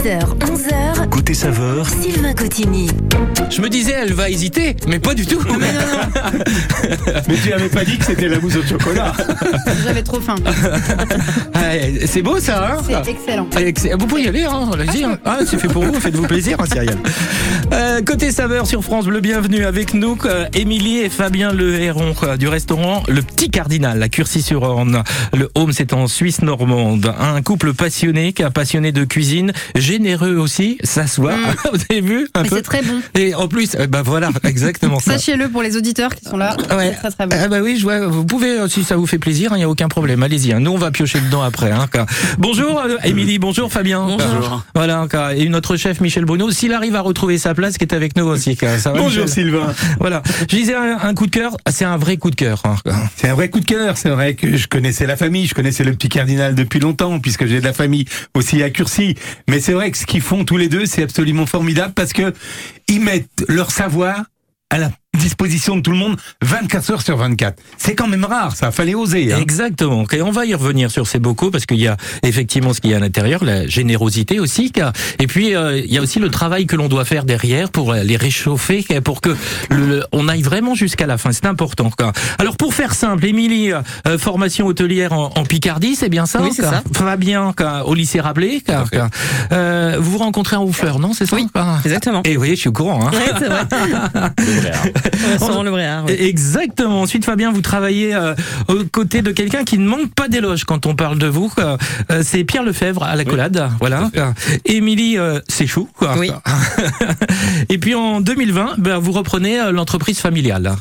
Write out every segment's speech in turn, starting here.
10h, 11h, Côté saveur, Sylvain Cotigny. Je me disais, elle va hésiter, mais pas du tout. Mais tu avais pas dit que c'était la mousse au chocolat. J'avais trop faim. C'est beau ça, hein C'est excellent. Ah. Vous pouvez y aller, hein, allez-y. hein. Ah, c'est fait pour vous, faites-vous plaisir, hein, Cyrielle. Euh, côté saveur sur France Bleu, bienvenue avec nous, euh, Émilie et Fabien Le Héron euh, du restaurant Le Petit Cardinal à Curcy-sur-Orne. Le home, c'est en Suisse normande. Un couple passionné, qui a passionné de cuisine, généreux aussi, ça se voit. Vous avez vu un Mais peu c'est très bon. Et en plus, euh, bah voilà, exactement ça. Sachez-le pour les auditeurs qui sont là. Ouais. C'est très très bon. Ah bah oui, je vois, vous pouvez, euh, si ça vous fait plaisir, il n'y a aucun problème, allez-y. hein. Nous, on va piocher dedans après. Hein, Bonjour euh, Émilie, bonjour Fabien. Bonjour. Voilà, et notre chef Michel Bruno, s'il arrive à retrouver sa place, qui est avec nous aussi. Ça va, Bonjour Michel Sylvain. Voilà, je disais un, un coup de cœur, c'est un vrai coup de cœur. hein. C'est un vrai coup de cœur. C'est vrai que je connaissais la famille, je connaissais le petit cardinal depuis longtemps, puisque j'ai de la famille aussi à Curcy. Mais c'est vrai que ce qu'ils font tous les deux, c'est absolument formidable parce que ils mettent leur savoir à la disposition de tout le monde 24 heures sur 24. C'est quand même rare, ça. Fallait oser. Hein. Exactement. Et on va y revenir sur ces bocaux parce qu'il y a effectivement ce qu'il y a à l'intérieur, la générosité aussi. car- Et puis euh, il y a aussi le travail que l'on doit faire derrière pour les réchauffer, pour que le, on aille vraiment jusqu'à la fin. C'est important. quoi. Alors pour faire simple, Émilie, euh, formation hôtelière en, en Picardie, c'est bien ça Oui, c'est ça. Fabien, quoi, au lycée Rabelais. quoi, quoi. Euh, vous vous rencontrez en Houffleur, non C'est ça Oui, quoi Exactement. Et oui, je suis au courant. Hein. Ouais, c'est vrai. Restaurant Le Bréard. oui. Exactement. Ensuite, Fabien, vous travaillez euh, aux côtés de quelqu'un qui ne manque pas d'éloges quand on parle de vous. Euh, c'est Pierre Lefebvre à la collade. Voilà. Émilie euh, Séchou. quoi. Oui. Et puis en 2020, ben, vous reprenez euh, l'entreprise familiale.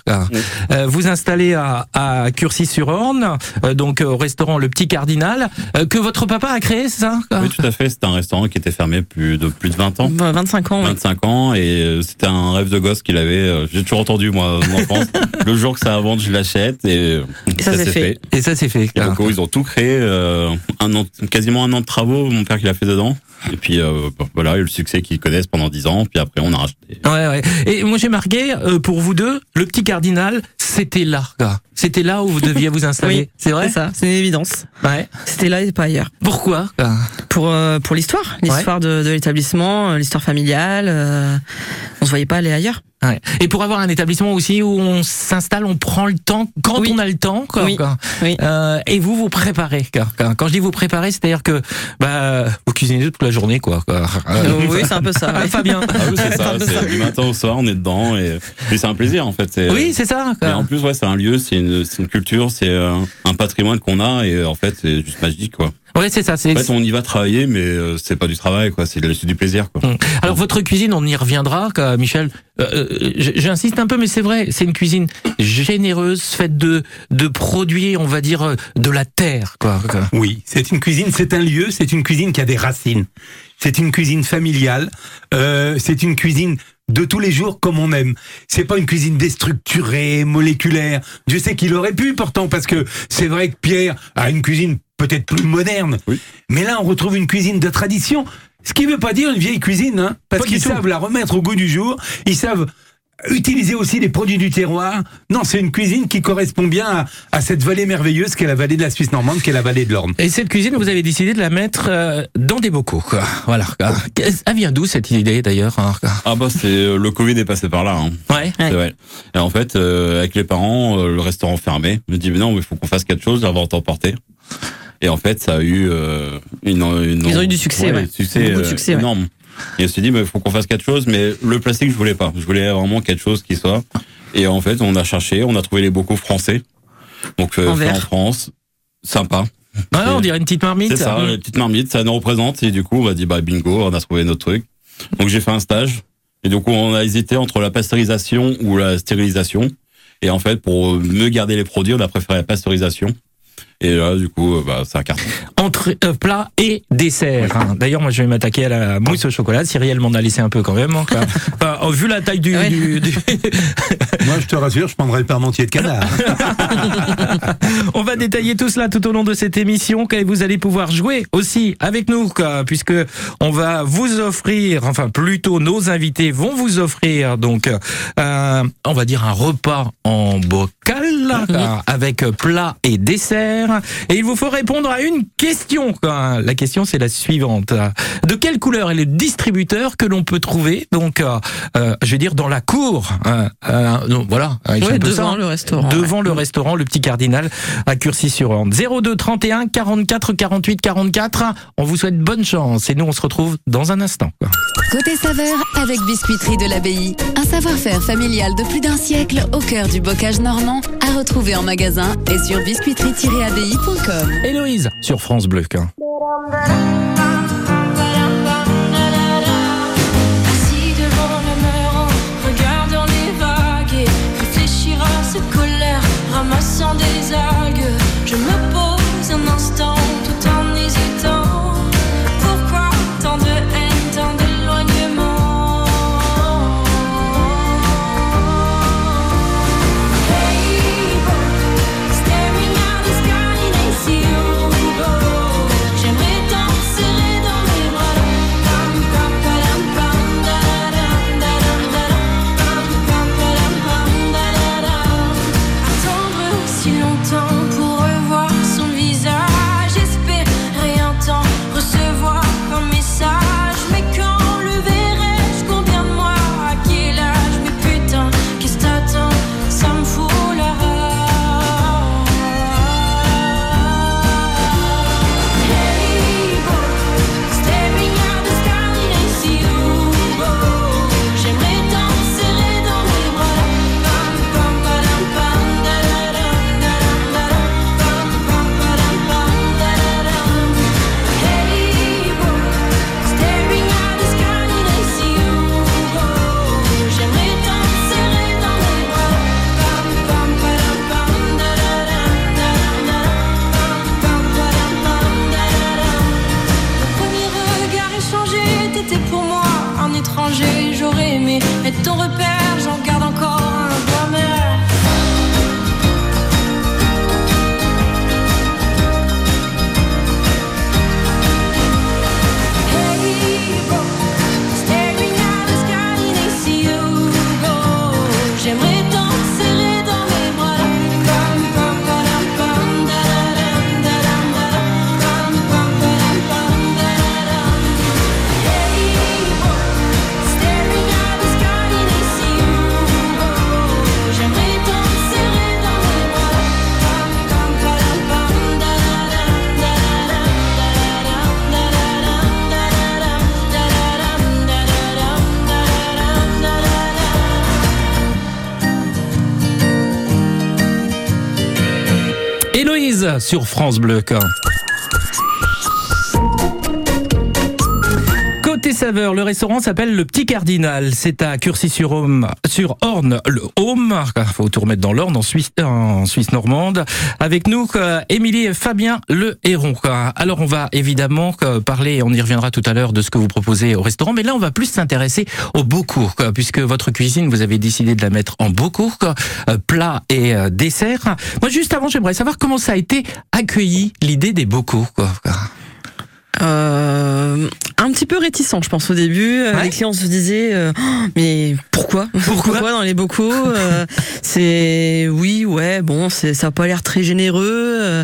Euh, vous installez à, à Curcy-sur-Orne, euh, donc au restaurant Le Petit Cardinal, euh, que votre papa a créé, c'est ça quoi? Oui, tout à fait. C'était un restaurant qui était fermé plus de plus de 20 ans. Bah, 25 ans. oui. 25 ans et c'était un rêve de gosse qu'il avait. euh, J'ai toujours entendu moi en le jour que ça va vendre, je l'achète et, euh, Et ça, c'est s'est fait. Et ça, c'est fait. Et donc, ils ont tout créé, euh, un an, quasiment un an de travaux, mon père qui l'a fait dedans. Et puis euh, voilà, le succès qu'ils connaissent pendant 10 ans. Puis après, on a racheté. Ouais, ouais. Et moi, j'ai marqué, euh, pour vous deux, le petit cardinal, c'était là. C'était là où vous deviez vous installer. Oui, c'est vrai ça, c'est une évidence. Ouais. C'était là et pas ailleurs. Pourquoi quoi Pour, euh, pour l'histoire, l'histoire de, de l'établissement, l'histoire familiale. euh, on se voyait pas aller ailleurs. Ouais. Et pour avoir un établissement aussi où on s'installe, on prend le temps quand Oui. on a le temps. Quoi, Oui. quoi. Oui. Euh, et vous vous préparez. Quoi, quoi. Quand je dis vous préparez, c'est-à-dire que bah, vous cuisinez toute la journée, quoi. quoi. Euh, oui, c'est un peu ça. Ah, ouais. Fabien. Ah oui, c'est ça. c'est du matin au soir, on est dedans et, et c'est un plaisir en fait. Oui, c'est ça. Et Quoi. en plus, ouais, c'est un lieu, c'est une, une culture, c'est euh, un patrimoine qu'on a et en fait, c'est juste magique quoi. Ouais, c'est ça. C'est. En fait, on y va travailler, mais euh, c'est pas du travail quoi, c'est du plaisir quoi. Hum. Alors votre cuisine, on y reviendra, quoi, Michel. Euh, euh, J'insiste un peu, mais c'est vrai, c'est une cuisine généreuse, faite de de produits, on va dire, euh, de la terre, quoi. quoi. Oui, c'est une cuisine, c'est un lieu, c'est une cuisine qui a des racines. C'est une cuisine familiale. Euh, c'est une cuisine de tous les jours comme on aime. C'est pas une cuisine déstructurée, moléculaire. Je sais qu'il aurait pu pourtant parce que c'est vrai que Pierre a une cuisine peut-être plus moderne. Oui. Mais là, on retrouve une cuisine de tradition. Ce qui veut pas dire une vieille cuisine, hein, parce qu'ils savent la remettre au goût du jour. Ils savent utiliser aussi les produits du terroir. Non, c'est une cuisine qui correspond bien à, à cette vallée merveilleuse qu'est la vallée de la Suisse normande, qui est la vallée de l'Orne. Et cette cuisine, vous avez décidé de la mettre euh, dans des bocaux, quoi. Voilà. Elle vient d'où cette idée d'ailleurs hein, Ah bah c'est euh, le Covid est passé par là. Hein. Ouais. C'est vrai. Et en fait, euh, avec les parents, euh, le restaurant fermé, je me dis mais non, mais il faut qu'on fasse quelque chose, j'avais emporté. Et en fait, ça a eu euh, une, une- Ils ont eu du succès, ouais. succès, Beaucoup de euh, succès, ouais. énorme. Et je me suis dit, il faut qu'on fasse quelque chose, mais le plastique, je voulais pas. Je voulais vraiment quelque chose qui soit. Et en fait, on a cherché, on a trouvé les bocaux français. Donc, euh, En fait en. France. Sympa. Ouais, on dirait une petite marmite. C'est ça, les petites marmites, ça nous représente. Et du coup, on va dire, bah, bingo, on a trouvé notre truc. Donc, j'ai fait un stage. Et du coup, on a hésité entre la pasteurisation ou la stérilisation. Et en fait, pour mieux garder les produits, on a préféré la pasteurisation. Et là, du coup, euh, bah, c'est un carton. Entre euh, plat et dessert. hein. D'ailleurs, moi, je vais m'attaquer à la mousse au chocolat. Cyrielle m'en a laissé un peu quand même. hein, quoi. Enfin, oh, vu la taille du, Ouais. du- du- Moi, je te rassure, je prendrai le parmentier de canard. On va détailler tout cela tout au long de cette émission et vous allez pouvoir jouer aussi avec nous quoi, puisque on va vous offrir, enfin plutôt nos invités vont vous offrir donc euh, on va dire un repas en bocal euh, avec plat et dessert faire. Et il vous faut répondre à une question. La question, c'est la suivante. De quelle couleur est le distributeur que l'on peut trouver, donc, euh, euh, je vais dire, dans la cour euh, euh, non, Voilà. il peu devant ça. le restaurant. Devant le restaurant, le petit cardinal à Curcy-sur-Orne. 02 31 44 48 44. On vous souhaite bonne chance et nous on se retrouve dans un instant. Côté saveur avec Biscuiterie de l'Abbaye. Un savoir-faire familial de plus d'un siècle au cœur du bocage normand à retrouver en magasin et sur Héloïse sur France Bleu. quoi. Assis devant le mur regardant les vagues et réfléchir à cette colère, ramassant des algues. Je me pose un instant sur France Bleu. Le restaurant s'appelle le Petit Cardinal. C'est à Curcy-sur-Orne, sur Orne, le Home. Faut tout remettre dans l'Orne, en Suisse, en Suisse normande. Avec nous, Émilie et Fabien Le Héron. Alors, on va évidemment parler, on y reviendra tout à l'heure, de ce que vous proposez au restaurant. Mais là, on va plus s'intéresser au beaux cours, puisque votre cuisine, vous avez décidé de la mettre en beaux cours, euh, plats et euh, desserts. Moi, juste avant, j'aimerais savoir comment ça a été accueilli, l'idée des beaux cours. Euh, un petit peu réticent, je pense au début. Euh, Ouais. Les clients se disaient, euh, Oh, mais pourquoi? Pourquoi? Dans les bocaux? Euh, C'est oui, ouais, bon, c'est ça a pas l'air très généreux. euh,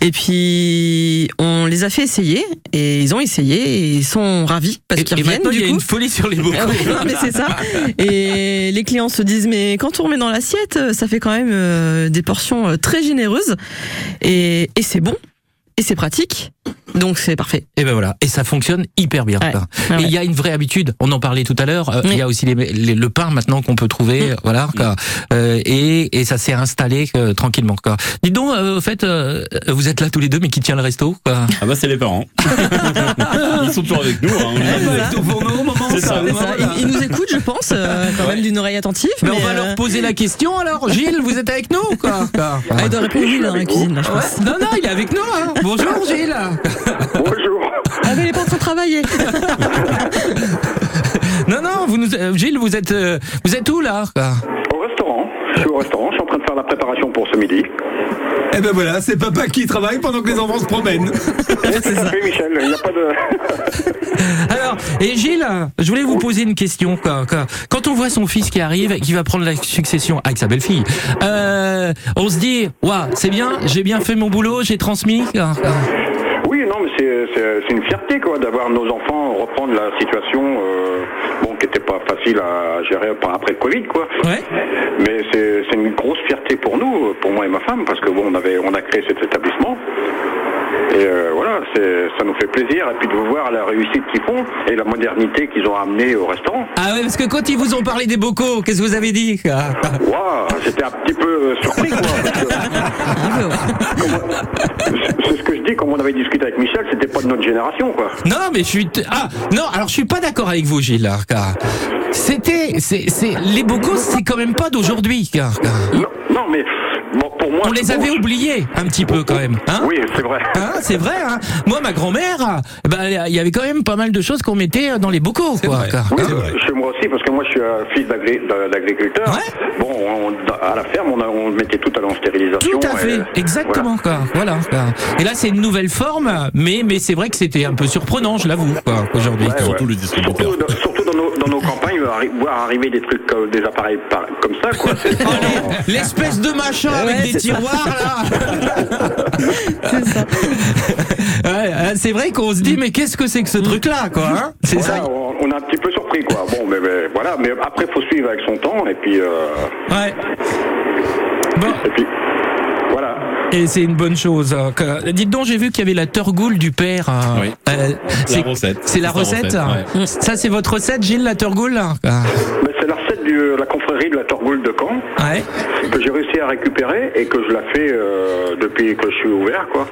Et puis on les a fait essayer et ils ont essayé et ils sont ravis parce qu'ils reviennent maintenant, il du y a coup. une folie sur les bocaux. Ah non, mais c'est ça. Et les clients se disent mais quand on remet dans l'assiette, ça fait quand même des portions très généreuses et, et c'est bon et c'est pratique. Donc c'est parfait. Et ben voilà, et ça fonctionne hyper bien. Ouais. Et il ouais. y a une vraie habitude. On en parlait tout à l'heure. euh, Il Oui. y a aussi les, les- le pain maintenant qu'on peut trouver, euh, voilà. quoi. Euh, et, et ça s'est installé euh, tranquillement. Quoi. Dis donc, euh, au fait, euh, vous êtes là tous les deux, mais qui tient le resto quoi? Ah bah c'est les parents. Ils sont toujours avec nous. Hein. Ça. Ils, ils nous écoutent, je pense, euh, quand même d'une oreille attentive. Mais on va euh, leur poser la question alors. Gilles, vous êtes avec nous quoi, quoi? Ah, il doit répondre oui dans la cuisine, là, je pense. Non, non, il est avec nous. Hein. Bonjour Gilles. Bonjour. Ah, mais il est pas en train de travailler. Non, non, vous nous, euh, Gilles, vous êtes, euh, vous êtes où là? Au restaurant. Je suis au restaurant, je suis en train de faire la préparation pour ce midi. Eh ben voilà, c'est papa qui travaille pendant que les enfants se promènent. C'est ça. Michel, il n'y a pas de... Alors, et Gilles, je voulais vous poser une question. quoi. Quand- on voit son fils qui arrive et qui va prendre la succession avec sa belle-fille, euh, on se dit, waouh, c'est bien, j'ai bien fait mon boulot, j'ai transmis. C'est- une fierté quoi d'avoir nos enfants reprendre la situation euh, bon qui n'était pas facile à gérer après le Covid quoi. Ouais. Mais c'est c'est une grosse fierté pour nous, pour moi et ma femme, parce que bon on avait on a créé cet établissement. Et euh, voilà, ça nous fait plaisir. Et puis de voir la réussite qu'ils font et la modernité qu'ils ont amenée au restaurant. Ah ouais, parce que quand ils vous ont parlé des bocaux, qu'est-ce que vous avez dit Waouh, j'étais un petit peu euh, surpris quoi. C'est ce que je dis, comme on avait discuté avec Michel, c'était pas de notre génération quoi. Non, mais je suis. Ah, non, alors je suis pas d'accord avec vous, Gilles. car C'était. c'est c'est Les bocaux, c'est quand même pas d'aujourd'hui. car- car Non, non, mais bon, pour moi. On les avait oubliés un petit peu quand même. Hein Oui, c'est vrai. Hein, c'est vrai. Hein Moi, ma grand-mère, eh ben, il y avait quand même pas mal de choses qu'on mettait dans les bocaux. Quoi, vrai. Oui, chez moi aussi, parce que moi je suis un fils d'agri- d'a- d'agriculteur. Ouais. Bon, on- à la ferme, on, a- on mettait tout à en stérilisation. Tout à fait, et- exactement. Quoi. Voilà. quoi. Et là, c'est une nouvelle forme, mais, mais c'est vrai que c'était un peu surprenant, je l'avoue, quoi, aujourd'hui. Ouais, ouais. Surtout le distributeur. Surtout, arri- voir arriver des trucs, comme- des appareils par- comme ça, quoi. Oh, les- L'espèce de machin avec des tiroirs là. C'est ça. Ouais, hein, c'est vrai qu'on se dit mais qu'est-ce que c'est que ce truc là quoi hein C'est Voilà, ça. on, est un petit peu surpris, quoi. Bon, mais, mais voilà, mais après, faut suivre avec son temps, et puis, euh, Ouais. Bon, et puis. Et c'est une bonne chose. hein, Dites donc, j'ai vu qu'il y avait la turgoule du père. hein. Oui. Euh, C'est la recette. C'est la recette. recette, ouais. Ça, c'est votre recette, Gilles, la turgoule Ah. Mais c'est la recette de la confrérie de la Torgoule de Caen, Ouais. que j'ai réussi à récupérer, et que je la fais euh, depuis que je suis ouvert, quoi.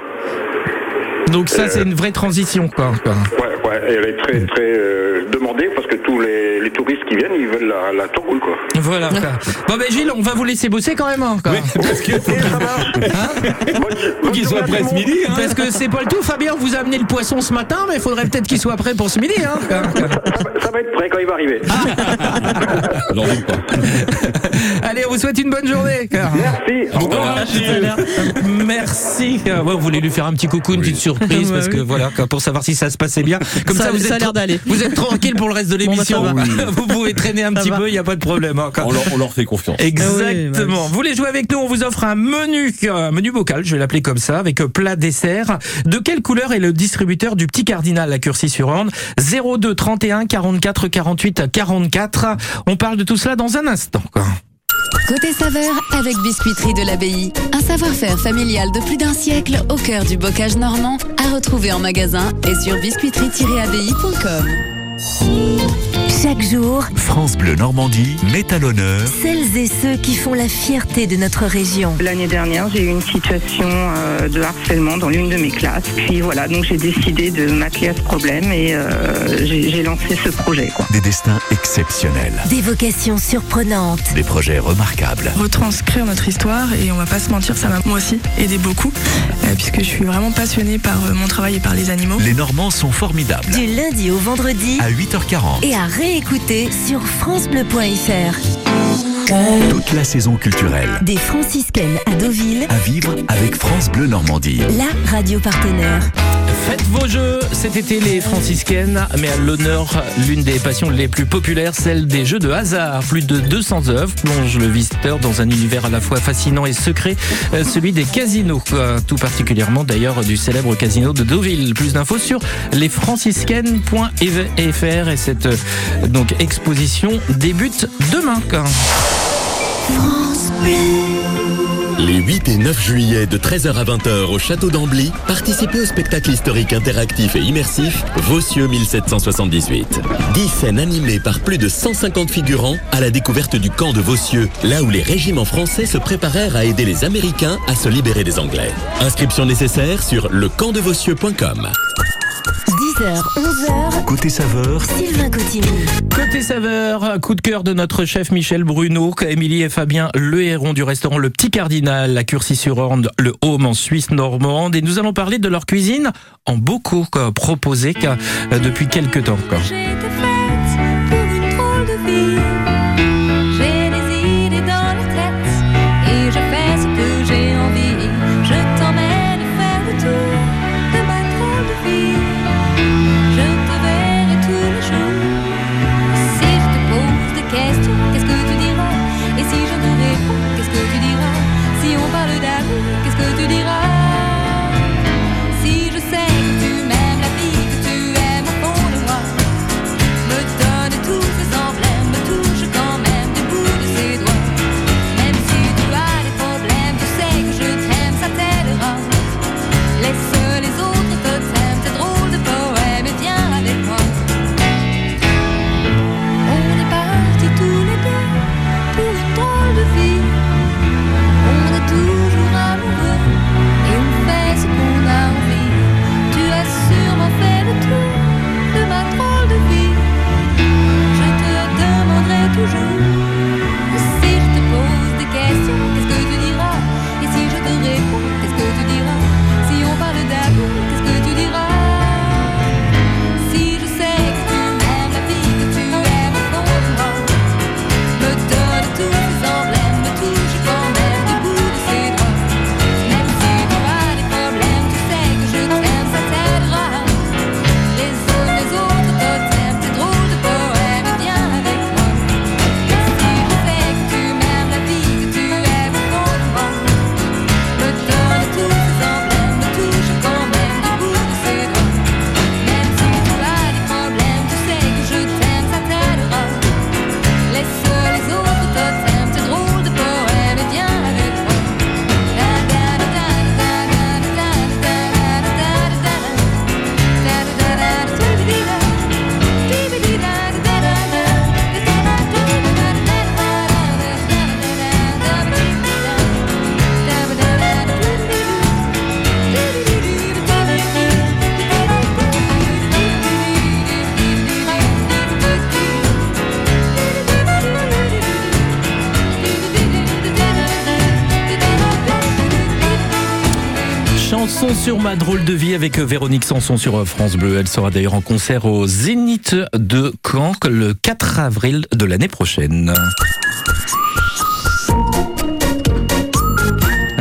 Donc ça, Euh. c'est une vraie transition, quoi. quoi. Ouais, ouais, elle est très, très euh, demandée, parce que tous les, les touristes qui viennent, ils veulent la, la quoi. Voilà. quoi. Bon, ben Gilles, on va vous laisser bosser quand même. hein, quoi. Parce que faut qu'il soit prêt ce midi. Hein. Parce que c'est pas le tout. Fabien vous a amené le poisson ce matin, mais il faudrait peut-être qu'il soit prêt pour ce midi. Hein. Ça va être prêt quand il va arriver. Pas. Allez, on vous souhaite une bonne journée. quoi. Merci. Au revoir. Merci. Ouais, on voulait lui faire un petit coucou, une petite surprise, Ouais, parce que voilà, quoi, pour savoir si ça se passait bien. Comme ça, Ça- vous ça êtes a l'air tra- d'aller. Vous êtes tranquille pour le reste de Bon, bah, l'émission. va. vous pouvez traîner un Ça petit va. peu, il n'y a pas de problème. hein, quoi. On leur, on leur fait confiance. Exactement. bah Vous voulez jouer avec nous On vous offre un menu, un menu bocal, je vais l'appeler comme ça, avec plat dessert. De quelle couleur est le distributeur du petit cardinal à Curcy-sur-Orne? 02 31 44 48 44. On parle de tout cela dans un instant. quoi. Côté saveur avec Biscuiterie de l'Abbaye. Un savoir-faire familial de plus d'un siècle au cœur du bocage normand à retrouver en magasin et sur biscuiterie-abbaye.com. Chaque jour, France Bleu Normandie met à l'honneur celles et ceux qui font la fierté de notre région. L'année dernière, j'ai eu une situation euh, de harcèlement dans l'une de mes classes. Puis voilà, donc j'ai décidé de m'atteler à ce problème et euh, j'ai lancé ce projet. Quoi. des destins exceptionnels, Des vocations surprenantes, des projets remarquables. retranscrire notre histoire et on va pas se mentir, ça m'a moi aussi aidé beaucoup euh, puisque je suis vraiment passionnée par mon travail et par les animaux. Les Normands sont formidables. du lundi au vendredi À 8h40, et à réécouter sur francebleu.fr. toute la saison culturelle. Des franciscaines à Deauville, À vivre avec France Bleu Normandie. la radio partenaire. Faites vos jeux cet été les franciscaines, mais à l'honneur l'une des passions les plus populaires, celle des jeux de hasard. Plus de 200 œuvres plongent le visiteur dans un univers à la fois fascinant et secret, euh, celui des casinos, euh, tout particulièrement d'ailleurs du célèbre casino de Deauville. Plus d'infos sur lesfranciscaines.fr et cette euh, donc exposition débute demain. quoi. Les 8 et 9 juillet de 13h à 20h au Château d'Ambly, participez au spectacle historique interactif et immersif Vossieux 1778. 10 scènes animées par plus de 150 figurants à la découverte du camp de Vossieux, là où les régiments français se préparèrent à aider les Américains à se libérer des Anglais. Inscription nécessaire sur lecampdevossieux.com. 10h, 11h, Côté saveur, Sylvain Cotigny. Côté saveur, coup de cœur de notre chef Michel Bruno, Émilie et Fabien Le Héron du restaurant Le Petit Cardinal à Curcy-sur-Orne, le Home en Suisse normande. Et nous allons parler de leur cuisine en bocaux quoi, proposée depuis quelques temps. quoi. Sur ma drôle de vie avec Véronique Sanson sur France Bleu. Elle sera d'ailleurs en concert au Zénith de Caen le 4 avril de l'année prochaine.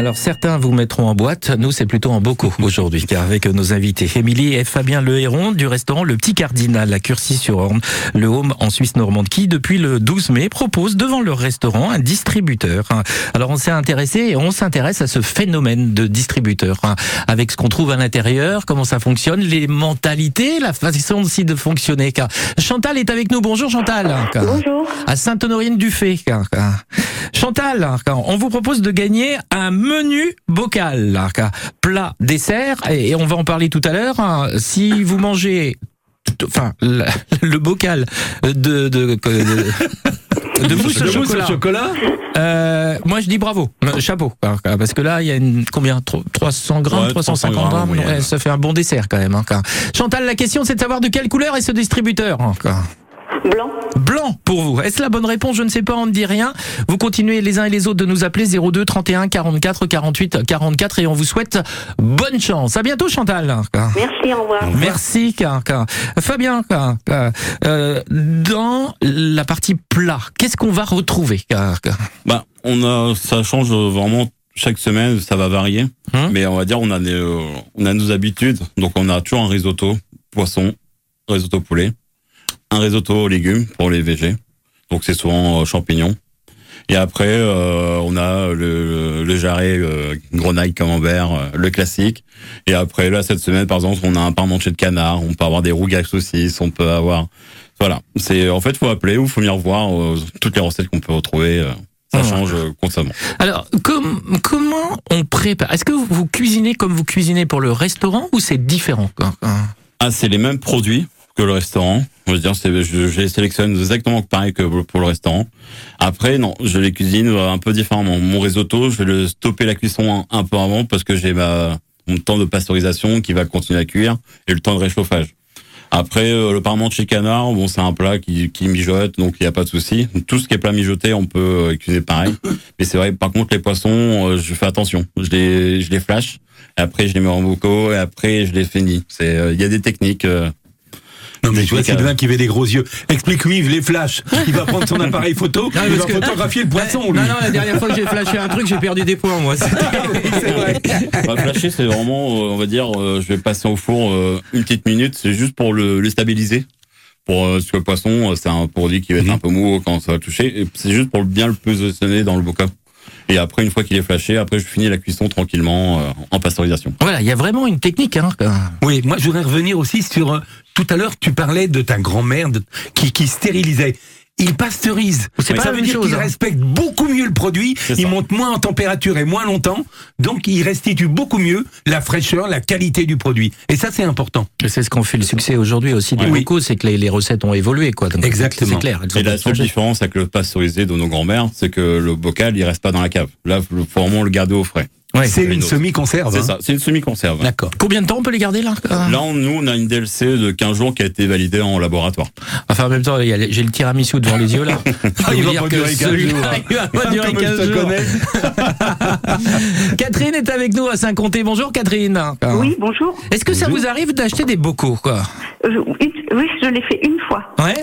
Alors certains vous mettront en boîte, nous c'est plutôt en bocaux aujourd'hui, car avec nos invités Émilie et Fabien Le Héron du restaurant Le Petit Cardinal à Curcy-sur-Orne, le home en Suisse normande, qui depuis le 12 mai propose devant leur restaurant un distributeur. Alors on s'est intéressé et on s'intéresse à ce phénomène de distributeur, hein, avec ce qu'on trouve à l'intérieur, comment ça fonctionne, les mentalités, la façon aussi de fonctionner. Chantal est avec nous. Bonjour Chantal. Bonjour. À Sainte-Honorine-du-Fay. Chantal, on vous propose de gagner un menu bocal, plat, dessert, et on va en parler tout à l'heure. hein. Si vous mangez, enfin, le, le bocal de de, de, de mousse De mousse au chocolat. chocolat Euh, moi je dis bravo, Euh, chapeau, parce que là il y a une combien? Tro- 300 grammes, Ouais, 350 300 grammes, grammes, moyenne. ouais, ça fait un bon dessert quand même. hein. Chantal, la question c'est de savoir de quelle couleur est ce distributeur. hein. Blanc. Blanc pour vous. Est-ce la bonne réponse? Je ne sais pas, on ne dit rien. Vous continuez les uns et les autres de nous appeler 02 31 44 48 44 et on vous souhaite bonne chance. À bientôt Chantal. Merci, au revoir. Merci car, car- Fabien, car- car, euh, dans la partie plat, qu'est-ce qu'on va retrouver car- car- Bah, on a, ça change vraiment chaque semaine, ça va varier. Mais on va dire, on a, des, euh, on a nos habitudes. Donc, on a toujours un risotto poisson, risotto poulet, un risotto aux légumes pour les végés. Donc, c'est souvent euh, champignons. Et après, euh, on a le, le jarret euh, grenaille camembert, euh, le classique. Et après, là, cette semaine, par exemple, on a un parmentier de canard, on peut avoir des rougailles saucisses, on peut avoir... Voilà. C'est, en fait, faut appeler ou faut venir voir euh, toutes les recettes qu'on peut retrouver. euh, ça Ah. change constamment. Alors, com- comment on prépare? Est-ce que vous, cuisinez comme vous cuisinez pour le restaurant ou c'est différent? Ah, c'est les mêmes produits que le restaurant. Je veux dire, c'est, je, je les sélectionne exactement pareil que pour le restaurant. Après, non, je les cuisine euh, un peu différemment. Mon risotto, je vais le stopper la cuisson un, un peu avant parce que j'ai ma, mon temps de pasteurisation qui va continuer à cuire et le temps de réchauffage. Après, euh, le parmentier canard, bon, c'est un plat qui, qui mijote, donc il n'y a pas de souci. Tout ce qui est plat mijoté, on peut euh, cuisiner pareil. Mais c'est vrai, par contre, les poissons, euh, je fais attention. Je les, je les flash. Et après, je les mets en bocaux et après, je les finis. C'est, euh, il y a des techniques. Non mais tu vois Sylvain qui avait des gros yeux. Explique-lui les flashs. Il va prendre son appareil photo, Non, il va que- photographier le poisson. lui. Non, non, la dernière fois que j'ai flashé un truc, j'ai perdu des points, moi. Bah, flasher, c'est vraiment, euh, on va dire, euh, je vais passer au four euh, une petite minute. C'est juste pour le, le stabiliser. Pour euh, le poisson, c'est un produit qui va être un peu mou quand ça va toucher. C'est juste pour bien le positionner dans le bocal. Et après, une fois qu'il est flashé, après, je finis la cuisson tranquillement euh, en pasteurisation. Voilà, il y a vraiment une technique. Hein. Oui, moi je voudrais revenir aussi sur euh, tout à l'heure tu parlais de ta grand-mère qui stérilisait. Il pasteurise. C'est pas ça la veut même dire chose, qu'il hein. respecte beaucoup mieux le produit. Il monte moins en température et moins longtemps. Donc il restitue beaucoup mieux la fraîcheur, la qualité du produit. Et ça c'est important. Et C'est ce qu'on fait le succès aujourd'hui aussi des Oui. bocaux, c'est que les, les recettes ont évolué. Quoi. Donc, Exactement. C'est clair. elles ont Et la seule changé. différence avec le pasteurisé de nos grands-mères, c'est que le bocal, il reste pas dans la cave. Là, faut vraiment le garder au frais. Ouais. C'est une semi-conserve. C'est hein. ça, c'est une semi-conserve. D'accord. Combien de temps on peut les garder là? Là, on- nous, on a une DLC de 15 jours qui a été validée en laboratoire. Enfin, en même temps, j'ai le tiramisu devant les yeux là. Je peux Ah, il vous va dire pas que durer 15 celui-là, jours, hein. il va pas durer Comme je 15 te jours. connais. Catherine est avec nous à Saint-Comté. Bonjour Catherine. Oui, bonjour. Est-ce que ça vous arrive d'acheter des bocaux quoi? Euh, une- oui, je l'ai fait une fois. Ouais.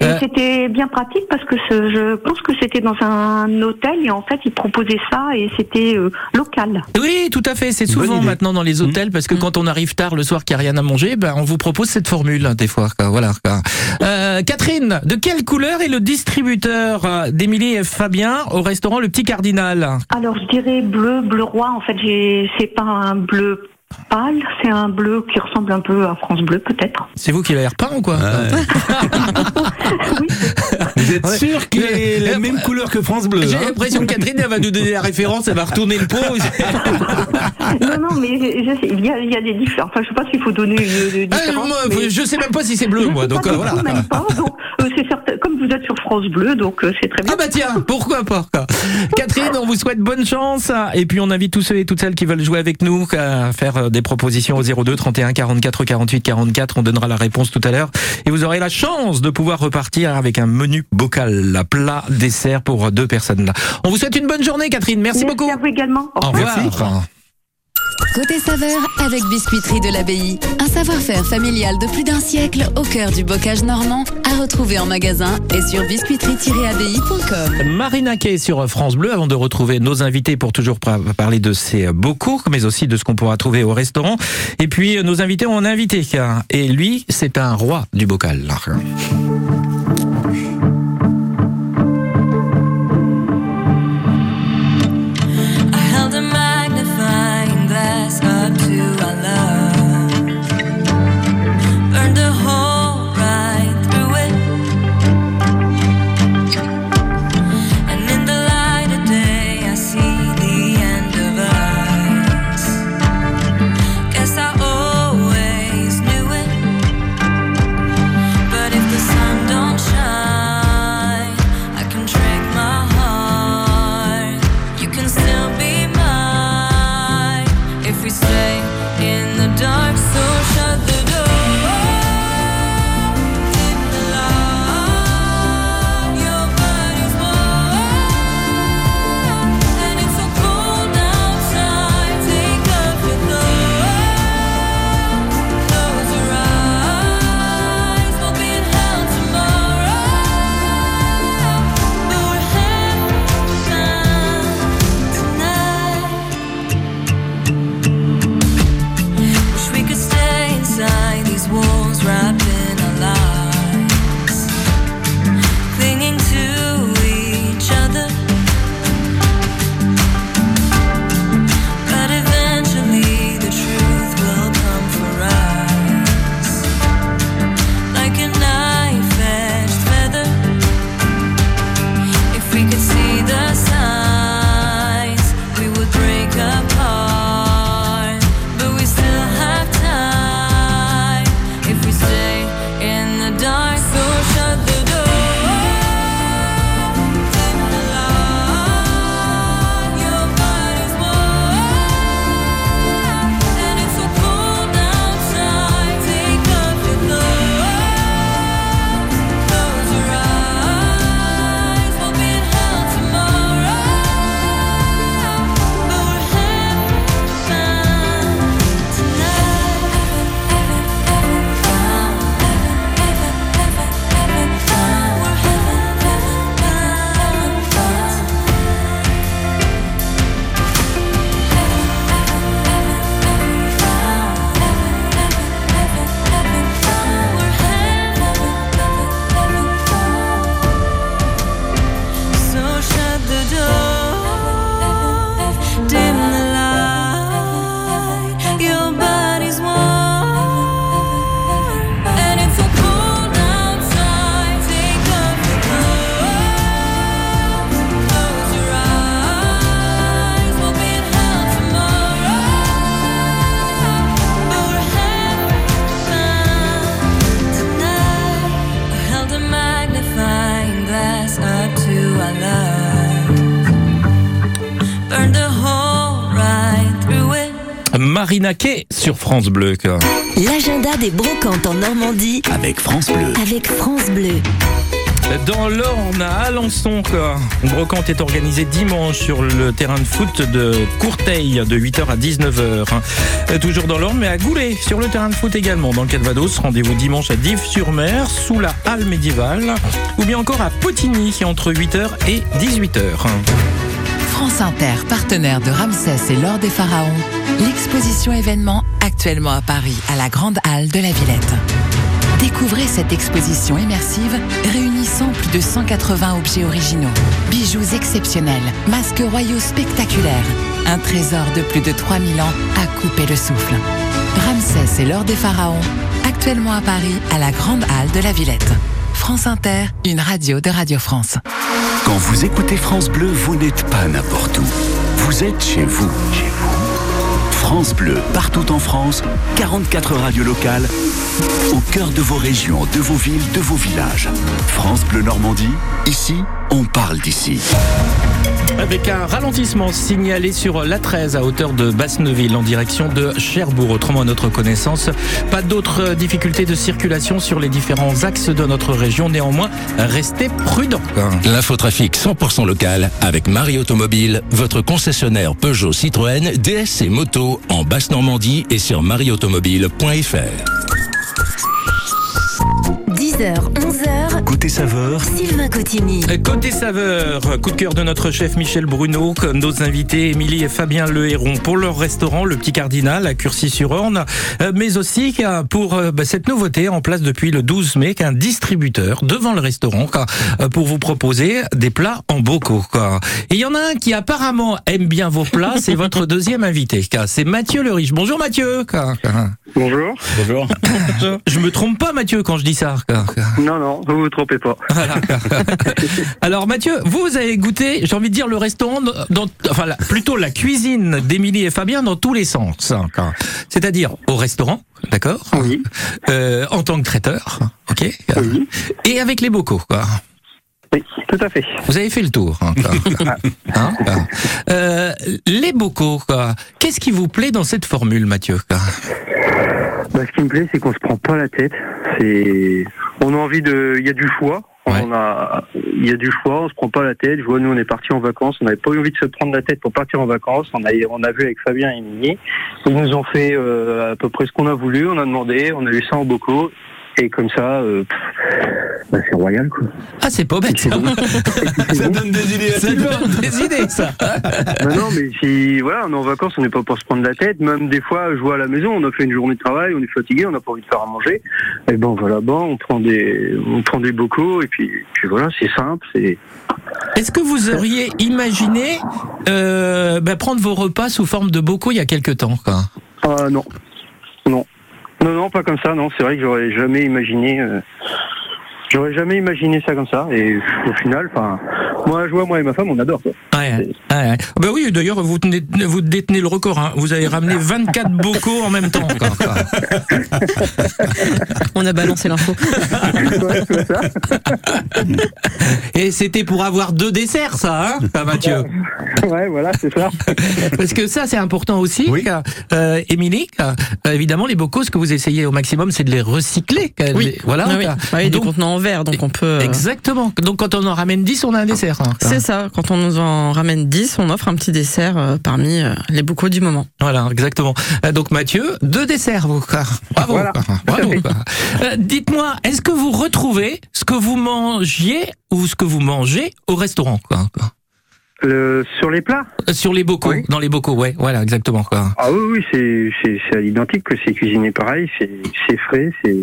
Et Euh, c'était bien pratique parce que ce- je pense que c'était dans un hôtel et en fait ils proposaient ça et c'était euh, local. Oui, tout à fait. C'est souvent maintenant dans les hôtels parce que quand on arrive tard le soir qu'il n'y a rien à manger, ben on vous propose cette formule hein, des fois. quoi. Voilà. quoi. Euh, Catherine, de quelle couleur est le distributeur euh, d'Émilie et Fabien au restaurant Le Petit Cardinal? Alors je dirais bleu, bleu roi. En fait, j'ai c'est pas un bleu pâle, c'est un bleu qui ressemble un peu à France Bleu peut-être. C'est vous qui l'avez repeint ou quoi Vous êtes sûr qu'il est la même couleur que France Bleu J'ai hein l'impression que Catherine elle va nous donner la référence, elle va retourner le pot. non, non, mais je sais, il y a, il y a des différences. Enfin, je sais pas s'il faut donner une, une Ah, différence. moi, mais- je sais même pas si c'est bleu moi, donc euh, voilà. Même pas, donc euh, c'est certain. Comme vous êtes sur France Bleu, donc euh, c'est très bien. Ah bah tiens, pourquoi pas quoi. Catherine, on vous souhaite bonne chance et puis on invite tous ceux et toutes celles qui veulent jouer avec nous à faire euh, des propositions au 02 31 44 48 44. On donnera la réponse tout à l'heure et vous aurez la chance de pouvoir repartir avec un menu bocal, plat, dessert pour deux personnes. On vous souhaite une bonne journée Catherine, merci, beaucoup. à vous également. Au revoir. Côté saveur avec Biscuiterie de l'Abbaye. Un savoir-faire familial de plus d'un siècle au cœur du bocage normand à retrouver en magasin et sur biscuiterie-abbaye.com. Marina Kay sur France Bleu avant de retrouver nos invités pour toujours parler de ces bocaux, mais aussi de ce qu'on pourra trouver au restaurant. Et puis euh, nos invités ont un invité et lui, c'est un roi du bocal. France Bleu. L'agenda des brocantes en Normandie Avec France Bleu. avec France Bleu. Dans l'Orne, à Alençon, quoi. Une brocante est organisée dimanche sur le terrain de foot de Courteil de 8h à 19h. hein. Euh, Toujours dans l'Orne, mais à Goulet, sur le terrain de foot également. Dans le Calvados, rendez-vous dimanche à Dives-sur-Mer, sous la halle médiévale, ou bien encore à Potigny, entre 8h et 18h. France Inter, partenaire de Ramsès et l'Or des Pharaons, l'exposition événement actuellement à Paris, à la Grande Halle de la Villette. Découvrez cette exposition immersive réunissant plus de 180 objets originaux, bijoux exceptionnels, masques royaux spectaculaires, un trésor de plus de 3000 ans à couper le souffle. Ramsès et l'Or des Pharaons, actuellement à Paris, à la Grande Halle de la Villette. France Inter, une radio de Radio France. Quand vous écoutez France Bleu, vous n'êtes pas n'importe où. Vous êtes chez vous. Chez vous. France Bleu, partout en France, 44 radios locales, au cœur de vos régions, de vos villes, de vos villages. France Bleu Normandie, ici, on parle d'ici. Avec un ralentissement signalé sur l'A13 à hauteur de Basneville en direction de Cherbourg. Autrement à notre connaissance, pas d'autres difficultés de circulation sur les différents axes de notre région. Néanmoins, restez prudents. L'infotrafic 100% local avec Marie Automobile, votre concessionnaire Peugeot Citroën, DS et Moto en Basse-Normandie et sur marieautomobile.fr. 10h, 11h. Côté saveur, Sylvain Cotigny. Côté saveur, coup de cœur de notre chef Michel Bruno, comme nos invités Émilie et Fabien Le Héron pour leur restaurant Le Petit Cardinal à Curcy-sur-Orne, euh, mais aussi euh, pour euh, bah, cette nouveauté en place depuis le 12 mai qu'un distributeur devant le restaurant euh, pour vous proposer des plats en bocaux. Et il y en a un qui apparemment aime bien vos plats, c'est votre deuxième invité, c'est Mathieu Le Riche. Bonjour Mathieu. Bonjour. Bonjour. Je me trompe pas Mathieu quand je dis ça. Non, non, vous vous trompez pas. Voilà. Alors Mathieu, vous avez goûté, j'ai envie de dire le restaurant, dans, enfin plutôt la cuisine d'Émilie et Fabien dans tous les sens. hein. C'est-à-dire au restaurant, d'accord Oui. Euh, En tant que traiteur, ok Et avec les bocaux, quoi. Oui, tout à fait. Vous avez fait le tour. hein, quoi. Hein, quoi. Euh, les bocaux, quoi. Qu'est-ce qui vous plaît dans cette formule, Mathieu quoi? Bah, ce qui me plaît, c'est qu'on se prend pas la tête. C'est, on a envie de, il y a du choix. On a, il y a du choix. On se prend pas la tête. Je vois, nous, on est partis en vacances. On n'avait pas eu envie de se prendre la tête pour partir en vacances. On a, on a vu avec Fabien et Émilie. Ils nous ont fait euh, à peu près ce qu'on a voulu. On a demandé. On a eu ça en bocaux. Et comme ça, euh, bah, c'est royal, quoi. Ah, c'est pas bête. Ça, Ça donne des idées à ça donne des idées, ça. Bah non, mais si, voilà, on est en vacances, on n'est pas pour se prendre la tête. Même des fois, je vois à la maison, on a fait une journée de travail, on est fatigué, on n'a pas envie de faire à manger. Et ben, on va là-bas, on prend des, on prend des bocaux, et puis, puis voilà, c'est simple, c'est, Est-ce que vous auriez imaginé euh, bah, prendre vos repas sous forme de bocaux il y a quelque temps quoi? Ah, non. Non. Non, non, pas comme ça, non. C'est vrai que j'aurais jamais imaginé, euh, j'aurais jamais imaginé ça comme ça. Et au final, enfin, moi, je vois, moi et ma femme, on adore, quoi. Ouais, ouais, ouais. Bah oui, d'ailleurs, vous, tenez- vous détenez le record. hein. Vous avez ramené 24 bocaux en même temps. quoi. On a balancé l'info. Et c'était pour avoir deux desserts, ça, hein, ah, Mathieu Ouais, voilà, c'est ça. Parce que ça, c'est important aussi. car, Euh, Émilie, euh, évidemment, les bocaux, ce que vous essayez au maximum, c'est de les recycler. Oui. les- voilà. Ah oui. car- Ouais, des donc- contenants en verre, donc on peut. euh, Exactement. Donc, quand on en ramène 10, on a un dessert. hein. C'est ça. Quand on nous en ramène 10, on offre un petit dessert euh, parmi euh, les bocaux du moment. Voilà, exactement. Donc Mathieu, deux desserts, vous. quoi. Bravo. Voilà. Euh, Dites-moi, est-ce que vous retrouvez ce que vous mangiez ou ce que vous mangez au restaurant quoi, quoi? Le, sur les plats Euh, Sur les bocaux, dans les bocaux, ouais, voilà, exactement. Quoi. Ah oui, oui, c'est, c'est, c'est à l'identique que c'est cuisiné pareil, c'est, c'est frais, c'est.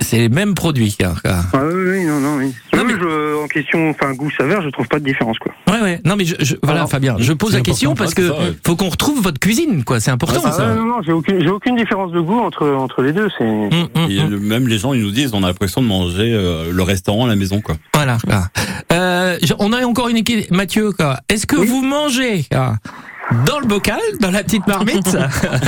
C'est les mêmes produits. quoi, quoi. Ah oui, oui, non, non, oui. Non, mais je, en question, enfin, goût saveur, je trouve pas de différence, quoi. Ouais, ouais. Non, mais je, je- voilà, Fabien, je pose la question parce que c'est ça, ouais. faut qu'on retrouve votre cuisine, quoi. C'est important. Ah, ça. ouais, non, non, j'ai aucune, j'ai aucune différence de goût entre, entre les deux, c'est. Et le- même les gens, ils nous disent, on a l'impression de manger euh, le restaurant à la maison, quoi. Voilà. quoi. Euh, on a encore une équipe. Mathieu, quoi. Est-ce que vous mangez quoi, dans le bocal, dans la petite marmite,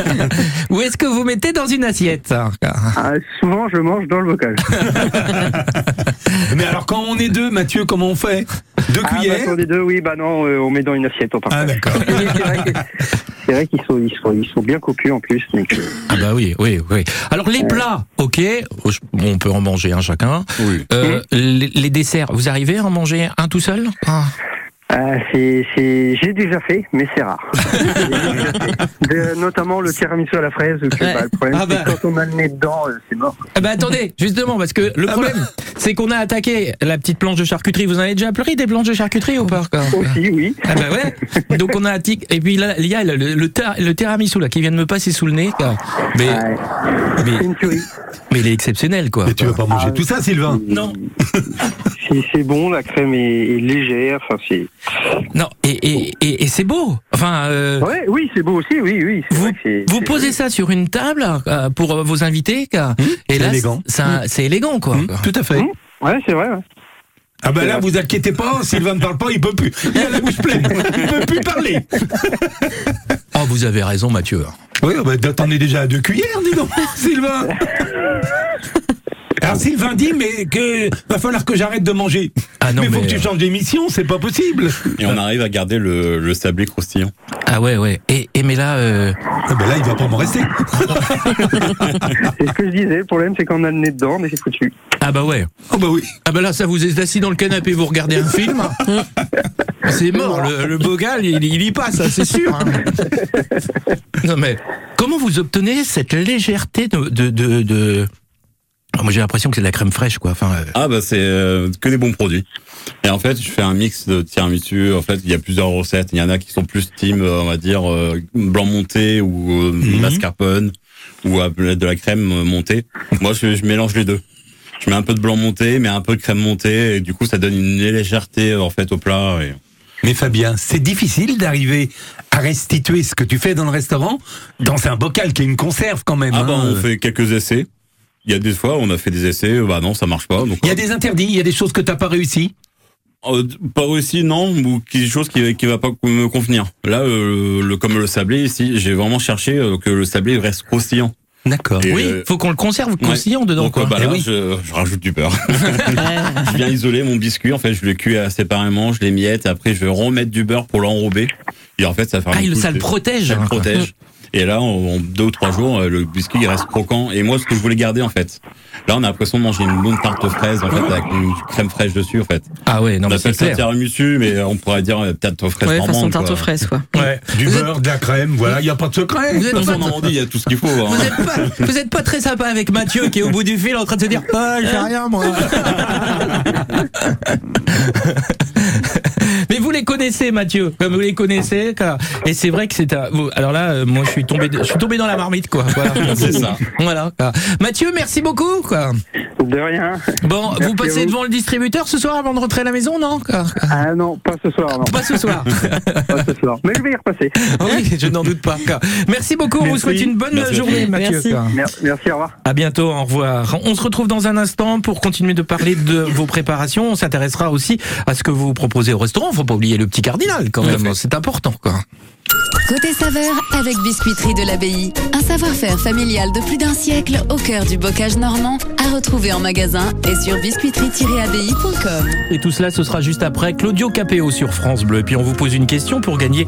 ou est-ce que vous mettez dans une assiette quoi Ah, souvent, je mange dans le bocal. Mais alors, quand on est deux, Mathieu, comment on fait Deux Ah, bah, cuillères sur les deux, oui, bah non, euh, on met dans une assiette, on partage. Ah, d'accord. C'est vrai qu'ils sont, ils sont, ils sont bien copieux en plus. Donc, euh, Ah bah oui, oui, oui. Alors les plats, ok, on peut en manger un chacun. Euh, les, les desserts, vous arrivez à en manger un tout seul? Ah. Euh, c'est, c'est, j'ai déjà fait, mais c'est rare. De- notamment le tiramisu à la fraise. que, bah, le problème, Ah, bah. c'est que quand on a le nez dedans, euh, c'est mort. Ah bah attendez, justement, parce que le problème, c'est qu'on a attaqué la petite planche de charcuterie. Vous en avez déjà pleuré des planches de charcuterie ou pas quoi Aussi, oui. Ah bah ouais. Donc on a attaqué. Et puis là, il y a le, le, tir- le tiramisu là qui vient de me passer sous le nez. quoi. Mais, mais, mais il est exceptionnel quoi. Mais tu vas pas manger tout ça, Sylvain Non. C'est, c'est bon, la crème est, est légère. Enfin, c'est. Non, et, et, et, et c'est beau. Enfin. euh, Ouais, oui, c'est beau aussi, oui, oui. Vous, vrai que c'est- vous posez ça sur une table euh, pour euh, vos invités, quoi. et c'est là, élégant. c'est quoi. Tout à fait. Ouais, c'est vrai. Ouais. Ah bah là, vous inquiétez pas, Sylvain ne parle pas, il peut plus. Il a la bouche pleine, il peut plus parler. Oh, vous avez raison, Mathieu. Oui, bah, t'en es déjà à deux cuillères, dis donc, Sylvain. Alors Sylvain dit, mais que va falloir que j'arrête de manger. Ah non, mais faut mais, que tu changes d'émission, c'est pas possible. Et on arrive à garder le, le sablé croustillant. Ah ouais, ouais. Et, et mais là, euh, Ah ben là, il va pas m'en rester. C'est ce que je disais, le problème c'est qu'on a le nez dedans, mais c'est foutu. ah bah ouais. Oh bah oui. Ah bah là, ça vous êtes assis dans le canapé, vous regardez un film. c'est mort, le, le bogal, il, il y passe, ça, c'est sûr. hein. non mais, comment vous obtenez cette légèreté de... de, de, de- Moi j'ai l'impression que c'est de la crème fraîche, quoi. Enfin, euh, Ah bah c'est euh, que des bons produits. Et en fait, je fais un mix de tiramisu. En fait, il y a plusieurs recettes. Il y en a qui sont plus team, euh, on va dire, euh, blanc monté ou euh, mascarpone ou à de la crème montée. Moi, je, je mélange les deux. Je mets un peu de blanc monté, mais un peu de crème montée, et du coup, ça donne une légèreté en fait au plat. Et... Mais Fabien, c'est difficile d'arriver à restituer ce que tu fais dans le restaurant dans un bocal qui est une conserve quand même. Ah bah, hein. on fait quelques essais. Il y a des fois, on a fait des essais, bah non, ça marche pas. Donc, Il y a des interdits, il y a des choses que t'as pas réussi. Euh, pas réussi, non, ou quelque chose qui, qui va pas me convenir. Là, euh, le, comme le sablé ici, j'ai vraiment cherché euh, que le sablé reste croustillant. D'accord. Oui, euh, faut qu'on le conserve croustillant dedans, Donc, quoi. bah Eh là, oui. je, je rajoute du beurre. je viens isoler mon biscuit. En fait, je le cuis séparément, je les miette. Après, je vais remettre du beurre pour l'enrober. Et en fait, ça fait un Ah, il- coup ça le protège. Ça le protège. Et là, en en deux ou trois jours, euh, le biscuit il reste croquant. Et moi, ce que je voulais garder, en fait, là, on a l'impression de manger une bonne tarte aux fraises, en fait, avec une crème fraîche dessus, en fait. Ah ouais, non on mais appelle c'est ça clair. tiramisu, mais on pourrait dire euh, tarte aux fraises Ouais, façon normande, tarte quoi. aux fraises, quoi. Ouais. Du beurre, de la crème, voilà, il n'y a pas de secret. Vous êtes Dans pas- Normandie, il y a tout ce qu'il faut. hein. Vous êtes, pas, vous êtes pas très sympa avec Mathieu qui est au bout du fil en train de se dire Ah, je fais rien moi. Mais vous les connaissez Mathieu, comme vous les connaissez. quoi. Et c'est vrai que c'est un. vous- Alors là, euh, moi je suis tombé, je suis tombé dans la marmite quoi. Voilà. C'est ça. Voilà. quoi. Mathieu, merci beaucoup quoi. De rien. Bon, Merci vous passez vous. devant le distributeur ce soir avant de rentrer à la maison, non quoi? Ah non, pas ce soir, non. Pas ce soir. Pas ce soir. Mais je vais y repasser. Oui, je n'en doute pas. quoi. Merci beaucoup. On vous souhaite une bonne Merci. journée, Mathieu. Merci, au revoir. À bientôt, au revoir. On se retrouve dans un instant pour continuer de parler de vos préparations. On s'intéressera aussi à ce que vous proposez au restaurant. Faut pas oublier le petit cardinal quand même. C'est important, quoi. Côté saveur avec Biscuiterie de l'Abbaye. Un savoir-faire familial de plus d'un siècle au cœur du bocage normand à retrouver en magasin et sur biscuiterie-abbaye.com. Et tout cela, ce sera juste après Claudio Capéo sur France Bleu. Et puis on vous pose une question pour gagner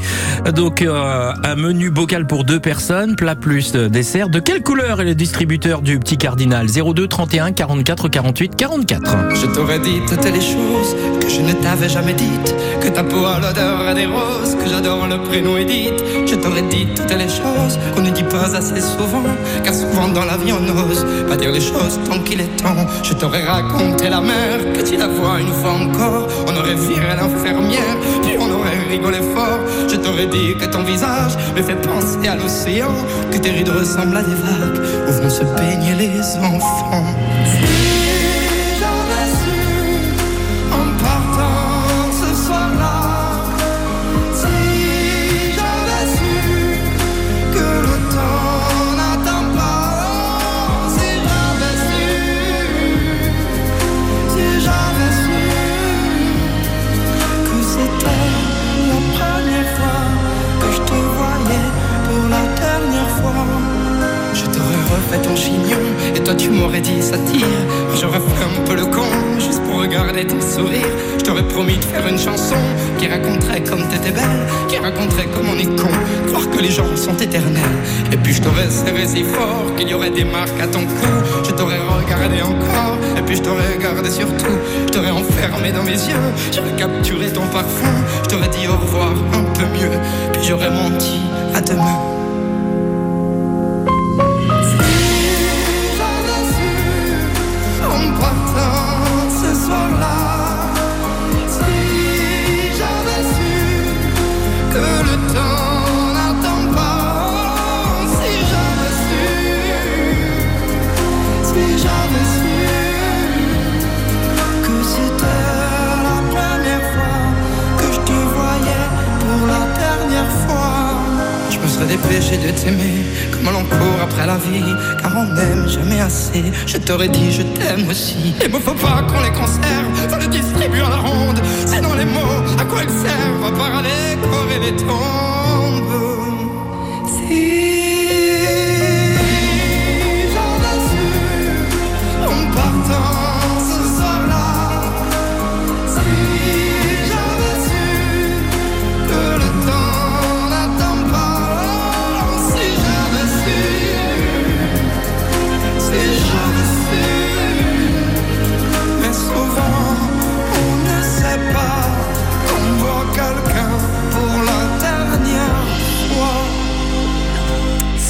donc euh, un menu bocal pour deux personnes, plat plus euh, dessert. De quelle couleur est le distributeur du petit cardinal? 02 31 44 48 44. Je t'aurais dit toutes les choses que je ne t'avais jamais dites. Que ta peau a l'odeur des roses, que j'adore le prénom Je t'aurais dit toutes les choses qu'on ne dit pas assez souvent. Car souvent dans la vie on n'ose pas dire les choses tant qu'il est temps. Je t'aurais raconté la mer, que tu la vois une fois encore. On aurait viré l'infirmière, puis on aurait rigolé fort. Je t'aurais dit que ton visage me fait penser à l'océan. Que tes rides ressemblent à des vagues où vont se baigner les enfants. Dit ça fait un peu le con juste pour regarder ton sourire. Je t'aurais promis de faire une chanson qui raconterait comme t'étais belle, qui raconterait comme on est con, croire que les gens sont éternels. Et puis je t'aurais serré si fort qu'il y aurait des marques à ton cou. Je t'aurais regardé encore et puis je t'aurais regardé surtout. Je t'aurais enfermé dans mes yeux, j'aurais capturé ton parfum. Je t'aurais dit au revoir un peu mieux, puis j'aurais menti à demain. Dépêché de t'aimer comme l'on court après la vie, car on n'aime jamais assez. Je t'aurais dit je t'aime aussi. Et me faut pas qu'on les conserve, faut les distribuer à la ronde. Sinon les mots, à quoi ils servent À part décorer les tombes.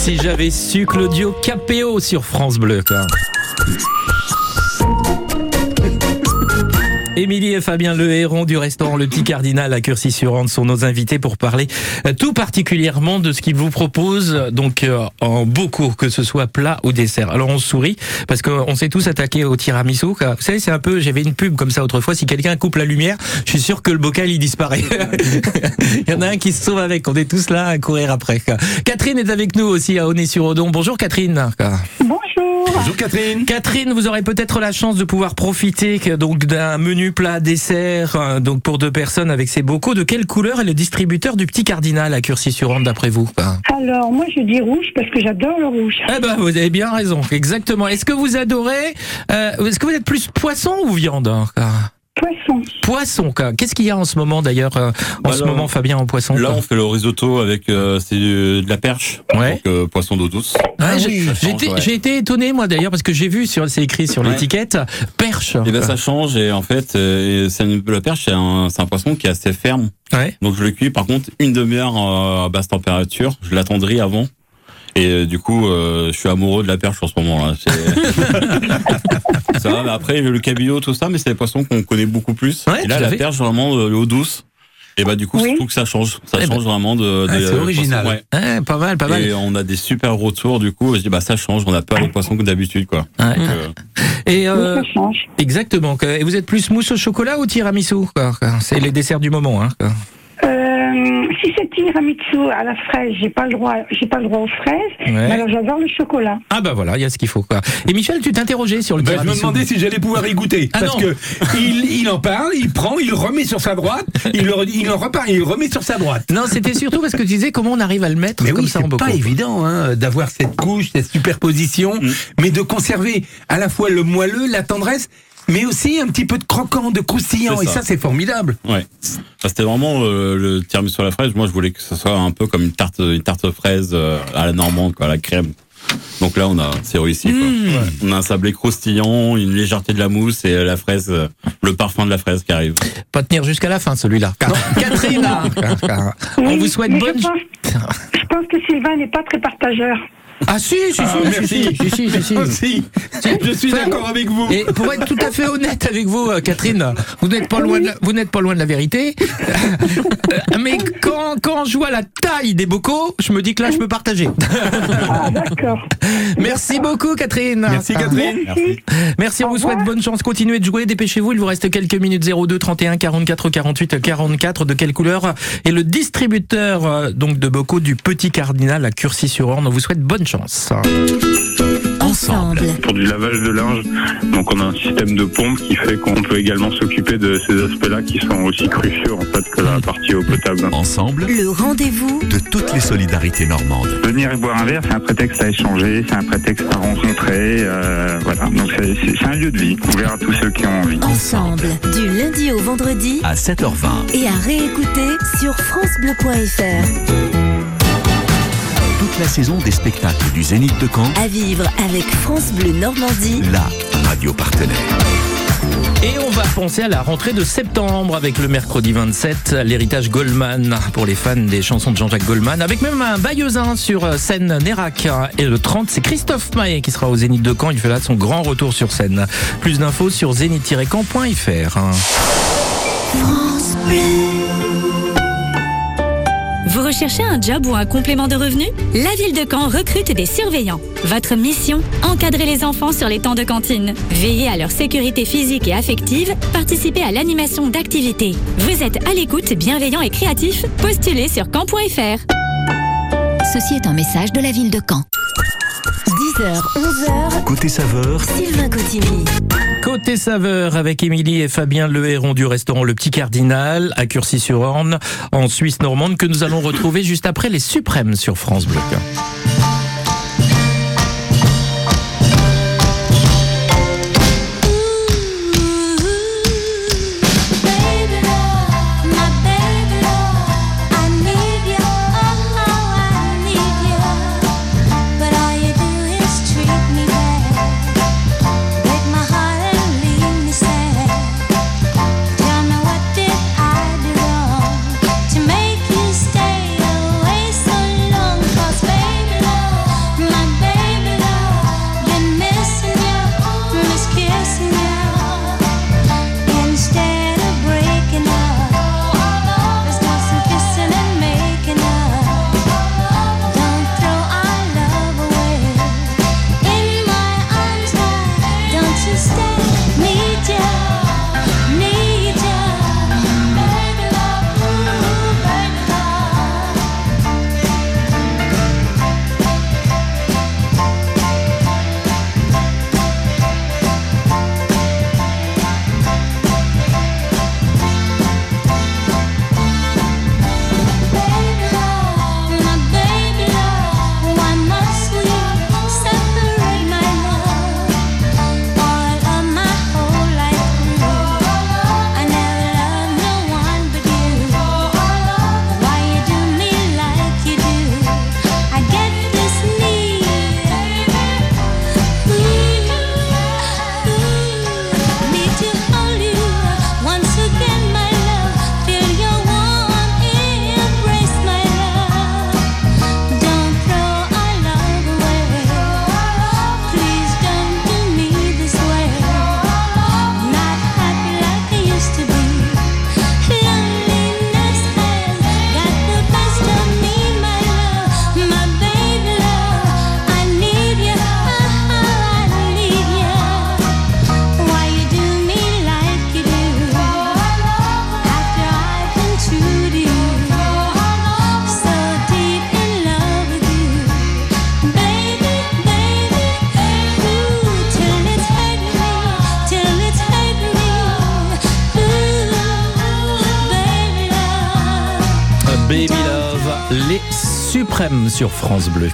Si j'avais su Claudio Capéo sur France Bleu, quoi. Émilie et Fabien Le Héron du restaurant Le Petit Cardinal à Curcy-sur-Ande sont nos invités pour parler euh, tout particulièrement de ce qu'ils vous proposent donc euh, en beaucoup, que ce soit plat ou dessert. Alors on sourit parce qu'on s'est tous attaqués au tiramisu. Vous savez, c'est un peu, j'avais une pub comme ça autrefois, si quelqu'un coupe la lumière, je suis sûr que le bocal il disparaît. il y en a un qui se sauve avec, on est tous là à courir après. Catherine est avec nous aussi à Aulnay-sur-Odon. Bonjour Catherine. Bonjour. Bonjour Catherine. Catherine, vous aurez peut-être la chance de pouvoir profiter donc d'un menu plat dessert euh, donc pour deux personnes avec ces bocaux. De quelle couleur est le distributeur du Petit Cardinal à Curcy-sur-Ande d'après vous? Ben, Alors, moi, je dis rouge parce que j'adore le rouge. Eh ben, vous avez bien raison, exactement. Est-ce que vous adorez euh, Est-ce que vous êtes plus poisson ou viande hein, Poisson. Poisson, quoi. Qu'est-ce qu'il y a en ce moment d'ailleurs euh, En ce Alors, moment, Fabien, en poisson Là, quoi on fait le risotto avec euh, c'est de de la perche, donc euh, poisson d'eau douce. Ouais, j'ai Ça j'ai été, ouais. j'ai été étonné moi d'ailleurs parce que j'ai vu sur c'est écrit sur Ouais. l'étiquette perche. Et ben ça change et en fait, euh, c'est une- la perche c'est un, c'est un poisson qui est assez ferme. Ouais. Donc je le cuis par contre une demi-heure euh, à basse température. Je l'attendris avant. Et euh, du coup, euh, je suis amoureux de la perche en ce moment-là. C'est- ça va, mais après le cabillaud, tout ça, mais c'est des poissons qu'on connaît beaucoup plus. Ouais, et là, la fait. perche vraiment euh, l'eau douce. Et bah du coup, je trouve que ça change. Ça Eh ben. change vraiment de. Ah, c'est euh, original. ouais. Ouais, pas mal, pas mal. Et on a des super retours du coup. Je dis bah ça change. On n'a pas les poissons que d'habitude quoi. Ouais. Donc, euh, Et euh, exactement. quoi. Et vous êtes plus mousse au chocolat ou tiramisu C'est les desserts du moment. Hein, quoi. Euh, si c'est tiramisu à la fraise, j'ai pas le droit, j'ai pas le droit aux fraises. Ouais. Mais alors, j'adore le chocolat. Ah bah voilà, il y a ce qu'il faut. Quoi. Et Michel, tu t'interrogeais sur le Ben, je me demandais si j'allais pouvoir y goûter. Ah parce non. que il, il en parle, il prend, il le remet sur sa droite, il, le, il en repart, il remet sur sa droite. Non, c'était surtout parce que tu disais comment on arrive à le mettre Mais comme oui, ça en c'est bocaux. pas évident hein, d'avoir cette couche, cette superposition, Mm. mais de conserver à la fois le moelleux, la tendresse, mais aussi un petit peu de croquant, de croustillant. Et ça. c'est formidable. Ouais. Ça, C'était vraiment euh, le tiramisu à la fraise. Moi, je voulais que ce soit un peu comme une tarte, une tarte fraise euh, à la normande, quoi, à la crème. Donc là, on a, c'est réussi. Quoi. Mmh. On a un sablé croustillant, une légèreté de la mousse et la fraise, euh, le parfum de la fraise qui arrive. Pas tenir jusqu'à la fin celui-là. Catherine, on Oui, vous souhaite bonne. Je pense, je pense que Sylvain n'est pas très partageur. Ah si, si, si, Ah, si, merci. si, si, si, si, si. Ah, si. Je suis Enfin, d'accord avec vous. Et pour être tout à fait honnête avec vous, euh, Catherine, vous n'êtes pas loin, de la, vous n'êtes pas loin de la vérité. Euh, Mais quand, quand je vois la taille des bocaux, je me dis que là, je peux partager. Ah, d'accord. Merci beaucoup, Catherine. Merci, Catherine. Merci. Merci, on vous souhaite bonne chance. Continuez de jouer, dépêchez-vous. Il vous reste quelques minutes 02 31 44 48 44. De quelle couleur est le distributeur euh, donc de bocaux du Petit Cardinal à Curcy-sur-Orne On vous souhaite bonne chance. Ensemble. Pour du lavage de linge, donc on a un système de pompe qui fait qu'on peut également s'occuper de ces aspects-là qui sont aussi cruciaux en fait que la partie eau potable. Ensemble, Le rendez-vous de toutes les solidarités normandes. Venir et boire un verre, c'est un prétexte à échanger, c'est un prétexte à rencontrer, euh, voilà. Donc c'est un lieu de vie, ouvert à tous ceux qui ont envie. Ensemble. Du lundi au vendredi À 7h20, et à réécouter sur FranceBleu.fr. toute la saison des spectacles du Zénith de Caen, À vivre avec France Bleu Normandie. la radio partenaire. Et on va penser à la rentrée de septembre avec le mercredi 27, l'héritage Goldman pour les fans des chansons de Jean-Jacques Goldman, avec même un bailleusin sur scène Nérac. Et le 30, c'est Christophe Maé qui sera au Zénith de Caen. Il fait là son grand retour sur scène. Plus d'infos sur zénith-caen.fr. Vous recherchez un job ou un complément de revenu? La ville de Caen recrute des surveillants. Votre mission? Encadrer les enfants sur les temps de cantine. Veiller à leur sécurité physique et affective. Participer à l'animation d'activités. Vous êtes à l'écoute, bienveillant et créatif Postulez sur caen.fr. Ceci est un message de la ville de Caen. 10h, 11h, Côté saveur, Sylvain Cotigny. Côté saveur avec Émilie et Fabien Le Héron du restaurant Le Petit Cardinal à Curcy-sur-Orne en Suisse normande que nous allons retrouver juste après les Suprêmes sur France Bleu. Sur France Bleu.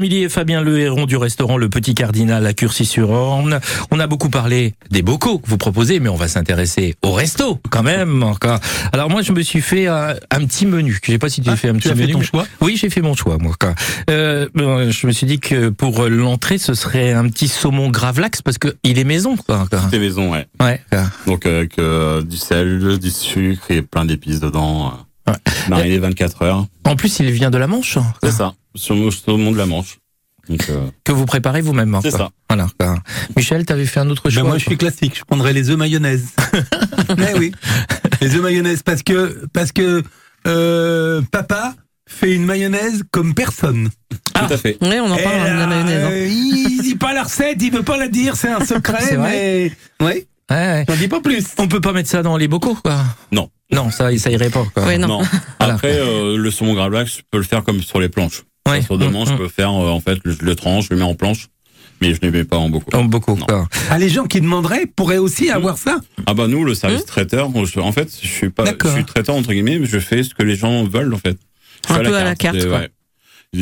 Émilie et Fabien Le Héron du restaurant Le Petit Cardinal à Curcy-sur-Orne. On a beaucoup parlé des bocaux que vous proposez, mais on va s'intéresser au resto quand même. encore. Alors moi, je me suis fait un, un petit menu. Je sais pas si tu as fait un petit as fait ton choix? Oui, j'ai fait mon choix, moi. quoi. Euh, je me suis dit que pour l'entrée, ce serait un petit saumon gravlax parce que il est maison. Quoi. C'était maison, ouais. Ouais. Donc avec euh, du sel, du sucre et plein d'épices dedans. Euh, Mariné 24 heures. En plus, il vient de la Manche. C'est ça. Sur le saumon de la Manche. Donc, euh, Que vous préparez vous-même. hein, C'est ça. Voilà. quoi. Michel, t'avais fait un autre choix. Ben moi, je suis classique. Je prendrais les œufs mayonnaise. Mais oui, les œufs mayonnaise parce que parce que euh, papa fait une mayonnaise comme personne. Tout à fait. Oui, on en parle hein, de la mayonnaise. hein. euh, il dit pas la recette, il veut pas la dire, c'est un secret, mais ouais. Ouais, ouais. J'en dis pas plus. On peut pas mettre ça dans les bocaux, quoi. Non. Non, ça, ça irait pas. Quoi. Ouais, non. Après, euh, le saumon gravlax, je peux le faire comme sur les planches. Ouais. Sur Mm, manches, je mm. peux faire, euh, en fait, je le tranche, je le mets en planche, mais je ne les mets pas en beaucoup. En bocaux. quoi. Ah, les gens qui demanderaient pourraient aussi avoir ça. Ah bah nous, le service traiteur, je- en fait, je suis pas, je suis traiteur entre guillemets, mais je fais ce que les gens veulent en fait. Je Un peu à la carte, quoi. ouais.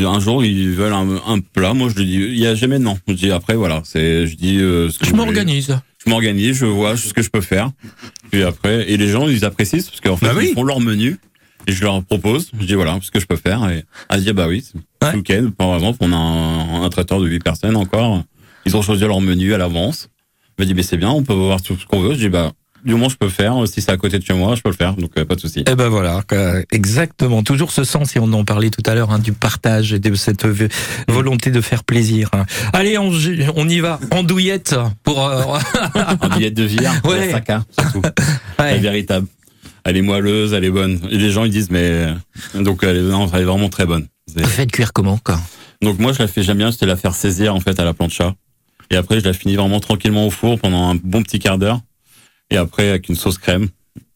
Un jour, ils veulent un, un plat. Moi, je lui dis, il y a jamais de non. Je dis après, voilà, c'est, je dis. euh, ce que Je m'organise. Je m'organise, je vois ce que je peux faire. Puis après, et les gens, ils apprécient parce qu'en fait, Bah oui. ils font leur menu et je leur propose. Je dis voilà, ce que je peux faire. Et à dire bah oui, ce week-end, par exemple, on a un, un traiteur de 8 personnes encore. Ils ont choisi leur menu à l'avance. Il m'a dit mais c'est bien, on peut voir tout ce qu'on veut. Je dis bah du où je peux faire, si c'est à côté de chez moi, je peux le faire, donc euh, pas de souci. Eh ben voilà, exactement. Toujours ce sens, et on en parlait tout à l'heure, hein, du partage et de cette v- volonté de faire plaisir. hein. Allez, on, on y va, en douillette pour. euh, Un billet de vire, Ouais. saca, surtout. La véritable. Elle est moelleuse, elle est bonne. Et les gens ils disent mais donc elle est, non, elle est vraiment très bonne. C'est- Vous faites cuire comment quoi? Donc moi je la fais j'aime bien, c'était la faire saisir en fait à la plancha. Et après je la finis vraiment tranquillement au four pendant un bon petit quart d'heure. Et après avec une sauce crème,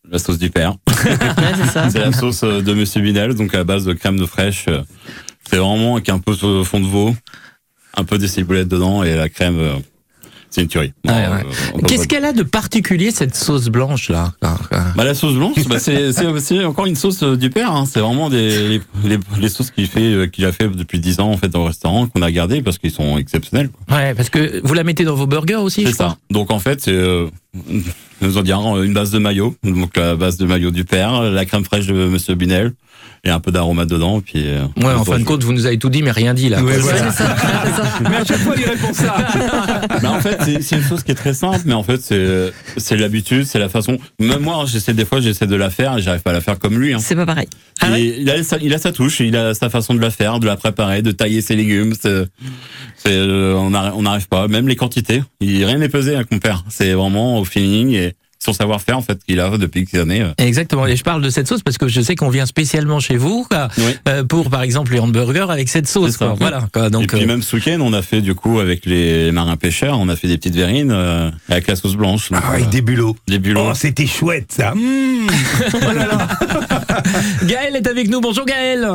la sauce du père. c'est la sauce euh, de Monsieur Binel, donc à base de crème de fraîche. euh, C'est vraiment avec un peu de fond de veau, un peu de ciboulette dedans et la crème. C'est une tuerie. Ouais, ouais. euh, Qu'est-ce qu'elle a de particulier cette sauce blanche là bah, la sauce blanche, bah, c'est aussi encore une sauce euh, du père. Hein. C'est vraiment des les, sauces qu'il fait, euh, qu'il a fait depuis 10 ans en fait au restaurant qu'on a gardé parce qu'ils sont exceptionnels. Ouais, parce que vous la mettez dans vos burgers aussi, C'est crois? ça. Donc en fait, c'est euh, nous en dire une base de maillot, donc la base de maillot du père, la crème fraîche de Monsieur Binel et un peu d'aromate dedans. Puis euh, Ouais, en fin de compte, vous nous avez tout dit, mais rien dit là. Ouais. Mais à chaque fois, il répond ça. Mais en fait, c'est- une chose qui est très simple, mais en fait, c'est c'est l'habitude, c'est la façon. Même moi, j'essaie des fois, j'essaie de la faire et j'arrive pas à la faire comme lui. Hein. C'est pas pareil. Et il, a sa, il a sa touche, il a sa façon de la faire, de la préparer, de tailler ses légumes. c'est- c'est, euh, on n'arrive on n'arrive pas, même les quantités. Il, rien n'est pesé à compère. C'est vraiment au feeling et son savoir-faire en fait qu'il a depuis quelques années. euh. Exactement. Et je parle de cette sauce parce que je sais qu'on vient spécialement chez vous quoi, euh, pour, par exemple, les hamburgers avec cette sauce. Quoi. Voilà. quoi. Donc, et puis euh, même ce week-end, on a fait du coup avec les marins pêcheurs, on a fait des petites verrines euh, avec la sauce blanche. Donc, Ah, avec euh, des bulots. Des bulots. Oh, c'était chouette ça. Mmh. Gaël est avec nous. Bonjour Gaël.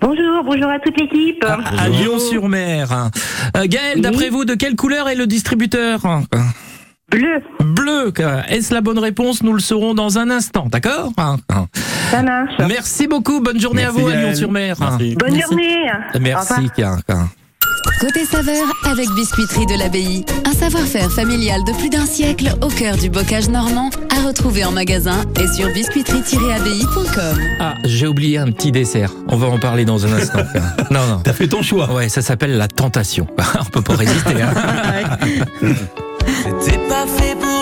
Bonjour, bonjour à toute l'équipe. À Lyon-sur-Mer. Euh, Gaël, d'après vous, de quelle couleur est le distributeur? Bleu. Bleu. Est-ce la bonne réponse Nous le saurons dans un instant, d'accord Ça marche. Merci beaucoup. Bonne journée Merci, à vous à. Lyon-sur-Mer. Bonne journée. Merci. Côté saveur avec Biscuiterie de l'Abbaye. Un savoir-faire familial de plus d'un siècle au cœur du bocage normand à retrouver en magasin et sur biscuiterie-abbaye.com. Ah, j'ai oublié un petit dessert. On va en parler dans un instant. non, non. T'as fait ton choix. Ouais, ça s'appelle la tentation. On peut pas résister. hein. C'était pas fait pour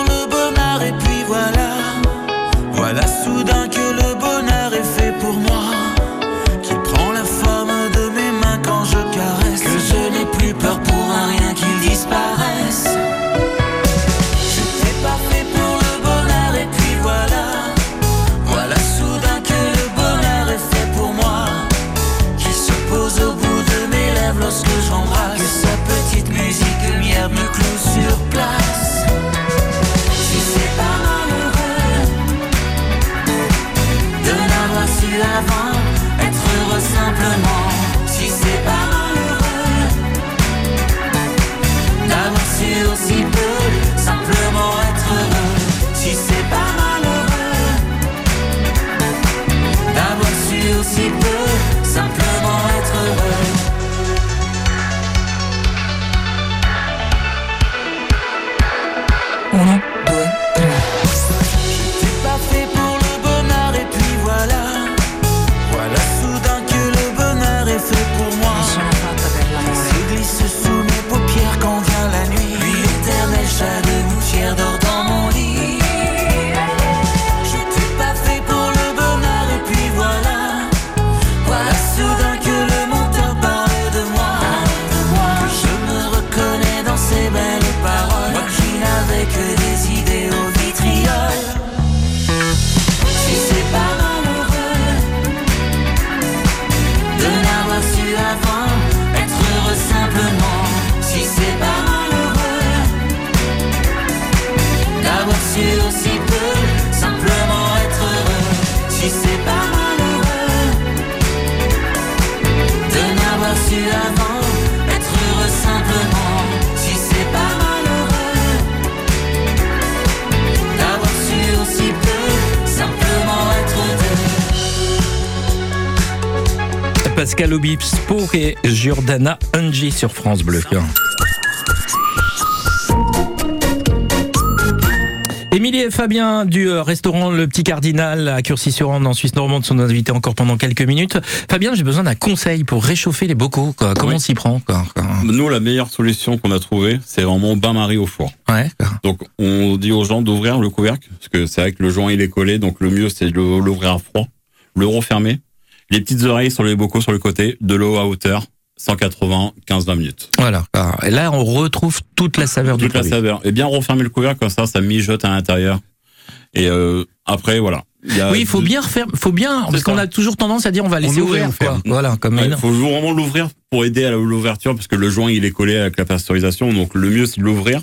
Obispo et Giordana Ungi sur France Bleu. Émilie et Fabien du euh, restaurant Le Petit Cardinal à Curcy-sur-Rande en Suisse normande sont invités encore pendant quelques minutes. Fabien, j'ai besoin d'un conseil pour réchauffer les bocaux. quoi. Comment Oui. on s'y prend quoi Nous, la meilleure solution qu'on a trouvée, c'est vraiment bain-marie au four. Ouais. Donc, on dit aux gens d'ouvrir le couvercle, parce que c'est vrai que le joint, il est collé, donc le mieux, c'est de l'ouvrir à froid, le refermer, les petites oreilles sur les bocaux sur le côté, de l'eau à hauteur, 180, 15-20 minutes. Voilà. Et là, on retrouve toute la saveur du Toute la produit. saveur. Et bien refermer le couvercle, comme ça, ça mijote à l'intérieur. Et euh, après, voilà. Il Oui, il faut bien refaire, faut bien, parce qu'on a toujours tendance à dire on va laisser on ferme. quoi. Voilà, comme Ouais, une- faut vraiment l'ouvrir pour aider à l'ouverture parce que le joint il est collé avec la pasteurisation donc le mieux c'est de l'ouvrir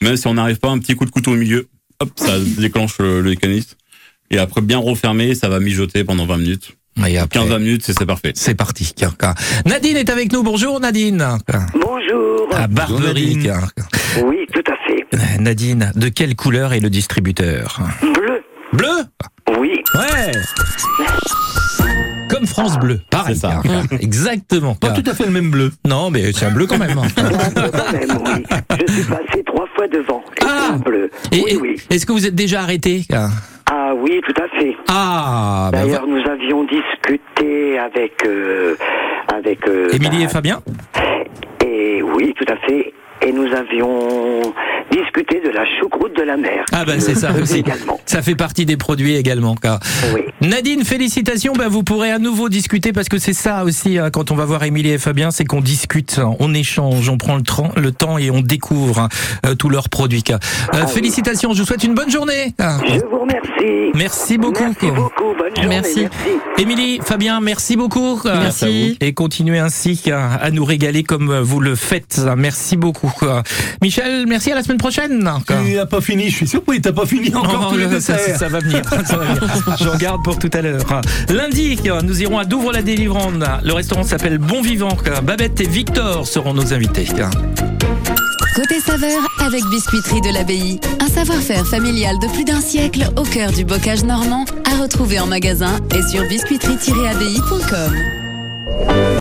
même si on n'arrive pas un petit coup de couteau au milieu hop ça déclenche le, le mécanisme et après bien refermer ça va mijoter pendant 20 minutes 15-20 minutes c'est c'est parfait c'est parti Nadine est avec nous. Bonjour Nadine. Bonjour. À Barberie. Oui, tout à fait. Nadine, de quelle couleur est le distributeur? Bleu. Bleu? Oui. Ouais. Comme France Bleu, pareil. C'est ça. hein. Exactement. Pas tout à fait le même bleu. Non, mais c'est un bleu quand même. hein. Je suis passé trois fois devant. Et c'est un bleu. Et, oui, et- oui. Est-ce que vous êtes déjà arrêté Ah oui, tout à fait. Ah, bah, D'ailleurs, nous avions discuté avec euh, avec euh, Émilie et bah, Fabien? Et oui, tout à fait. Et nous avions discuté de la choucroute de la mer. Ah bah c'est ça aussi. Également. Ça fait partie des produits également. quoi. Nadine, félicitations. Bah, vous pourrez à nouveau discuter parce que c'est ça aussi hein, quand on va voir Émilie et Fabien, c'est qu'on discute, hein, on échange, on prend le, le temps et on découvre hein, euh, tous leurs produits. Euh, félicitations. Je vous souhaite une bonne journée. Ah Je vous remercie. Merci beaucoup. Merci beaucoup. Bonne journée. Merci. Émilie, Fabien, merci beaucoup. Merci. Et continuez ainsi à nous régaler comme vous le faites. Merci beaucoup. Michel, merci à la semaine prochaine. Il n'a pas fini, je suis surpris, t'as pas fini encore Non, tous les non, ça, va venir. ça va venir. J'en garde pour tout à l'heure. Lundi, nous irons à Douvres la délivrande. Le restaurant s'appelle Bon Vivant. Babette et Victor seront nos invités. Côté saveur avec Biscuiterie de l'Abbaye. Un savoir-faire familial de plus d'un siècle au cœur du bocage normand à retrouver en magasin et sur biscuiterie-abbaye.com.